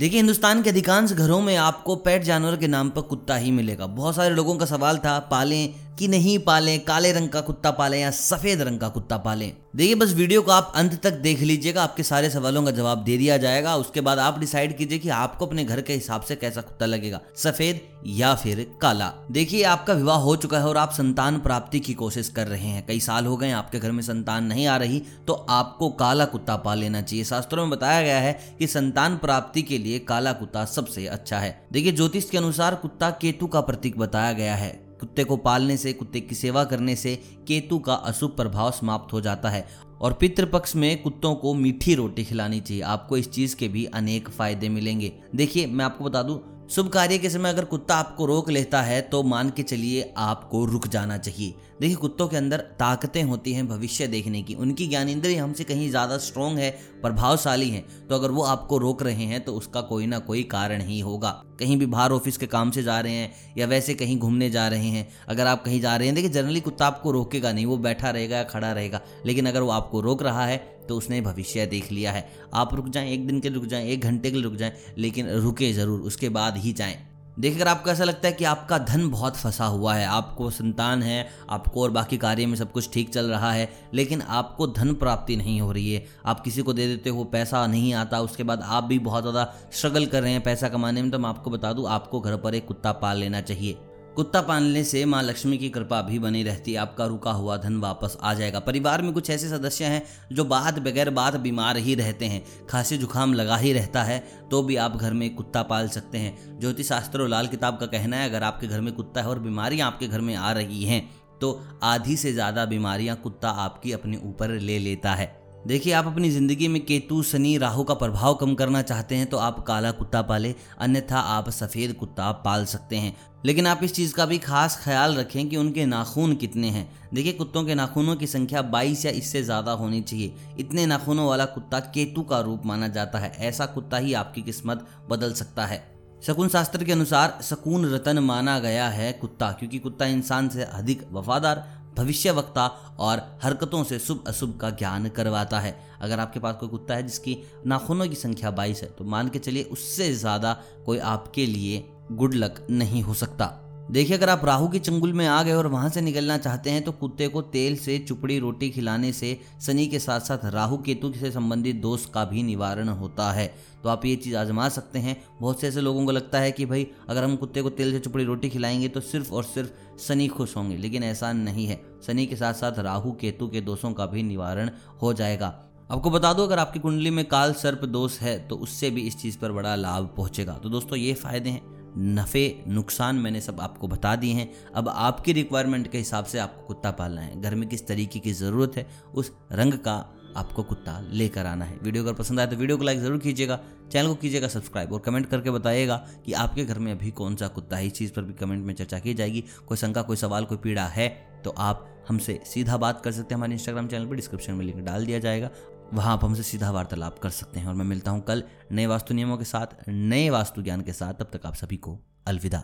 देखिए, हिंदुस्तान के अधिकांश घरों में आपको पेट जानवर के नाम पर कुत्ता ही मिलेगा। बहुत सारे लोगों का सवाल था, पालें कि नहीं पालें, काले रंग का कुत्ता पालें या सफ़ेद रंग का कुत्ता पालें। देखिए, बस वीडियो को आप अंत तक देख लीजिएगा, आपके सारे सवालों का जवाब दे दिया जाएगा, उसके बाद आप डिसाइड कीजिए कि आपको अपने घर के हिसाब से कैसा कुत्ता लगेगा, सफ़ेद या फिर काला। देखिए, आपका विवाह हो चुका है और आप संतान प्राप्ति की कोशिश कर रहे हैं। कई साल हो गए, आपके घर में संतान नहीं आ रही तो आपको काला कुत्ता पाल लेना चाहिए। शास्त्रों में बताया गया है कि संतान प्राप्ति के लिए काला कुत्ता सबसे अच्छा है। देखिए, ज्योतिष के अनुसार कुत्ता केतु का प्रतीक बताया गया है। कुत्ते को पालने से, कुत्ते की सेवा करने से केतु का अशुभ प्रभाव समाप्त हो जाता है। और पितृपक्ष में कुत्तों को मीठी रोटी खिलानी चाहिए। आपको इस चीज़ के भी अनेक फ़ायदे मिलेंगे। देखिए, मैं आपको बता दूँ शुभ कार्य के समय अगर कुत्ता आपको रोक लेता है तो मान के चलिए आपको रुक जाना चाहिए। देखिए, कुत्तों के अंदर ताकतें होती हैं भविष्य देखने की। उनकी ज्ञान ज्ञानेंद्रिय हमसे कहीं ज़्यादा स्ट्रोंग है, प्रभावशाली है। तो अगर वो आपको रोक रहे हैं तो उसका कोई ना कोई कारण ही होगा। कहीं भी बाहर ऑफ़िस के काम से जा रहे हैं, या वैसे कहीं घूमने जा रहे हैं, अगर आप कहीं जा रहे हैं, देखिए जनरली कुत्ता आपको रोकेगा नहीं, वो बैठा रहेगा या खड़ा रहेगा। लेकिन अगर वो आपको रोक रहा है तो उसने भविष्य देख लिया है। आप रुक जाएँ, एक दिन के रुक जाएँ, एक घंटे के लिए रुक जाएँ, लेकिन रुके ज़रूर, उसके बाद ही जाएँ। देखकर आपको ऐसा लगता है कि आपका धन बहुत फंसा हुआ है, आपको संतान है, आपको और बाकी कार्य में सब कुछ ठीक चल रहा है, लेकिन आपको धन प्राप्ति नहीं हो रही है, आप किसी को दे देते हो, पैसा नहीं आता, उसके बाद आप भी बहुत ज़्यादा स्ट्रगल कर रहे हैं पैसा कमाने में तो मैं आपको बता दूँ, आपको घर पर एक कुत्ता पाल लेना चाहिए। कुत्ता पालने से माँ लक्ष्मी की कृपा भी बनी रहती है। आपका रुका हुआ धन वापस आ जाएगा। परिवार में कुछ ऐसे सदस्य हैं जो बात बगैर बात बीमार ही रहते हैं, खांसी जुकाम लगा ही रहता है तो भी आप घर में कुत्ता पाल सकते हैं। ज्योतिष शास्त्र और लाल किताब का कहना है, अगर आपके घर में कुत्ता है और बीमारियाँ आपके घर में आ रही हैं तो आधी से ज़्यादा बीमारियाँ कुत्ता आपकी अपने ऊपर ले लेता है। देखिए, आप अपनी ज़िंदगी में केतु, शनि, राहु का प्रभाव कम करना चाहते हैं तो आप काला कुत्ता पालें, अन्यथा आप सफ़ेद कुत्ता पाल सकते हैं। लेकिन आप इस चीज़ का भी खास ख्याल रखें कि उनके नाखून कितने हैं। देखिए, कुत्तों के नाखूनों की संख्या 22 या इससे ज़्यादा होनी चाहिए। इतने नाखूनों वाला कुत्ता केतु का रूप माना जाता है। ऐसा कुत्ता ही आपकी किस्मत बदल सकता है। शकुन शास्त्र के अनुसार शकुन रतन माना गया है कुत्ता, क्योंकि कुत्ता इंसान से अधिक वफादार भविष्य वक्ता और हरकतों से शुभ अशुभ का ज्ञान करवाता है। अगर आपके पास कोई कुत्ता है जिसकी नाखूनों की संख्या बाईस है तो मान के चलिए उससे ज़्यादा कोई आपके लिए गुड लक नहीं हो सकता। देखिए, अगर आप राहु के चंगुल में आ गए और वहाँ से निकलना चाहते हैं तो कुत्ते को तेल से, चुपड़ी रोटी खिलाने से, शनि के साथ साथ राहु केतु से संबंधित दोष का भी निवारण होता है। तो आप ये चीज़ आजमा सकते हैं। बहुत से ऐसे लोगों को लगता है कि भाई, अगर हम कुत्ते को तेल से, चुपड़ी रोटी खिलाएँगे तो सिर्फ़ और सिर्फ़ शनि खुश होंगे, लेकिन ऐसा नहीं है। शनि के साथ साथ राहु केतु के दोषों का भी निवारण हो जाएगा। आपको बता दो, अगर आपकी कुंडली में काल, सर्प दोष है तो उससे भी इस चीज़ पर बड़ा लाभ पहुंचेगा। तो दोस्तों, ये फ़ायदे हैं। नफ़े, नुकसान मैंने सब आपको बता दिए हैं। अब आपकी रिक्वायरमेंट के हिसाब से आपको कुत्ता पालना है। घर में किस तरीके की ज़रूरत है, उस रंग का आपको कुत्ता लेकर आना है। वीडियो अगर पसंद आए तो वीडियो को लाइक ज़रूर कीजिएगा, चैनल को कीजिएगा सब्सक्राइब और कमेंट करके बताइएगा कि आपके घर में अभी कौन सा कुत्ता है। इस चीज़ पर भी कमेंट में चर्चा की जाएगी। कोई शंका, कोई सवाल, कोई पीड़ा है तो आप हमसे सीधा बात कर सकते हैं। हमारे इंस्टाग्राम चैनल पर डिस्क्रिप्शन में लिंक डाल दिया जाएगा। वहाँ आप हमसे सीधा वार्तालाप कर सकते हैं और मैं मिलता हूँ कल नए वास्तु नियमों के साथ, नए वास्तु ज्ञान के साथ। तब तक आप सभी को अलविदा।